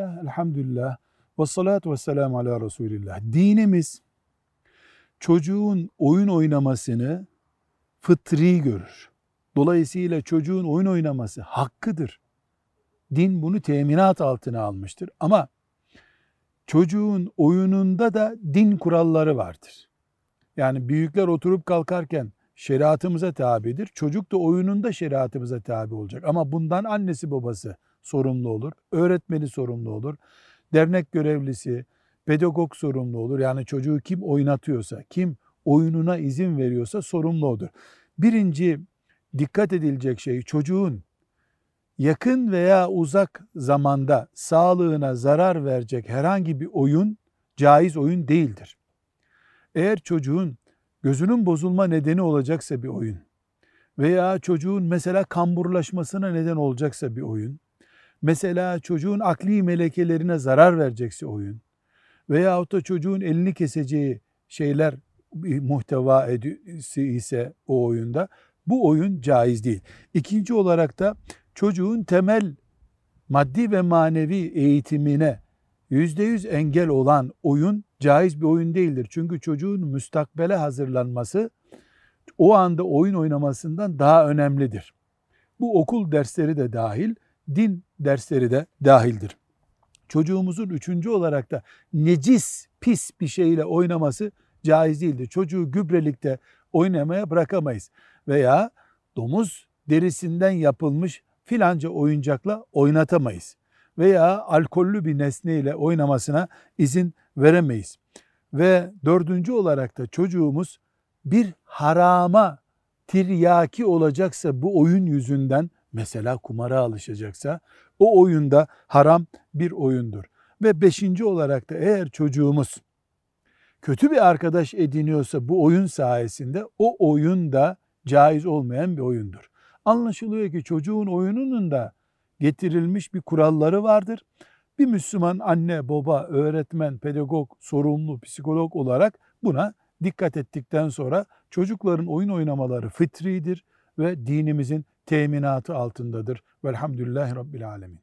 Bismillah, elhamdülillah, ve salatu ve selamu ala Resulillah. Dinimiz çocuğun oyun oynamasını fıtri görür. Dolayısıyla çocuğun oyun oynaması hakkıdır. Din bunu teminat altına almıştır. Ama çocuğun oyununda da din kuralları vardır. Yani büyükler oturup kalkarken şeriatımıza tabidir. Çocuk da oyununda şeriatımıza tabi olacak. Ama bundan annesi babası sorumlu olur. Öğretmeni sorumlu olur. Dernek görevlisi, pedagog sorumlu olur. Yani çocuğu kim oynatıyorsa, kim oyununa izin veriyorsa sorumlu olur. Birinci dikkat edilecek şey çocuğun yakın veya uzak zamanda sağlığına zarar verecek herhangi bir oyun caiz oyun değildir. Eğer çocuğun gözünün bozulma nedeni olacaksa bir oyun veya çocuğun mesela kamburlaşmasına neden olacaksa bir oyun, mesela çocuğun akli melekelerine zarar verecekse oyun veya da çocuğun elini keseceği şeyler muhteva ise o oyunda bu oyun caiz değil. İkinci olarak da çocuğun temel maddi ve manevi eğitimine yüzde yüz engel olan oyun caiz bir oyun değildir. Çünkü çocuğun müstakbele hazırlanması o anda oyun oynamasından daha önemlidir. Bu okul dersleri de dahil, din dersleri de dahildir. Çocuğumuzun üçüncü olarak da necis, pis bir şeyle oynaması caiz değildir. Çocuğu gübrelikte oynamaya bırakamayız. Veya domuz derisinden yapılmış filanca oyuncakla oynatamayız. Veya alkollü bir nesneyle oynamasına izin veremeyiz. Ve dördüncü olarak da çocuğumuz bir harama tiryaki olacaksa bu oyun yüzünden mesela kumara alışacaksa o oyunda haram bir oyundur. Ve beşinci olarak da eğer çocuğumuz kötü bir arkadaş ediniyorsa bu oyun sayesinde o oyun da caiz olmayan bir oyundur. Anlaşılıyor ki çocuğun oyununun da getirilmiş bir kuralları vardır. Bir Müslüman anne, baba, öğretmen, pedagog, sorumlu, psikolog olarak buna dikkat ettikten sonra çocukların oyun oynamaları fıtridir ve dinimizin teminatı altındadır. Velhamdülillahi Rabbil Alemin.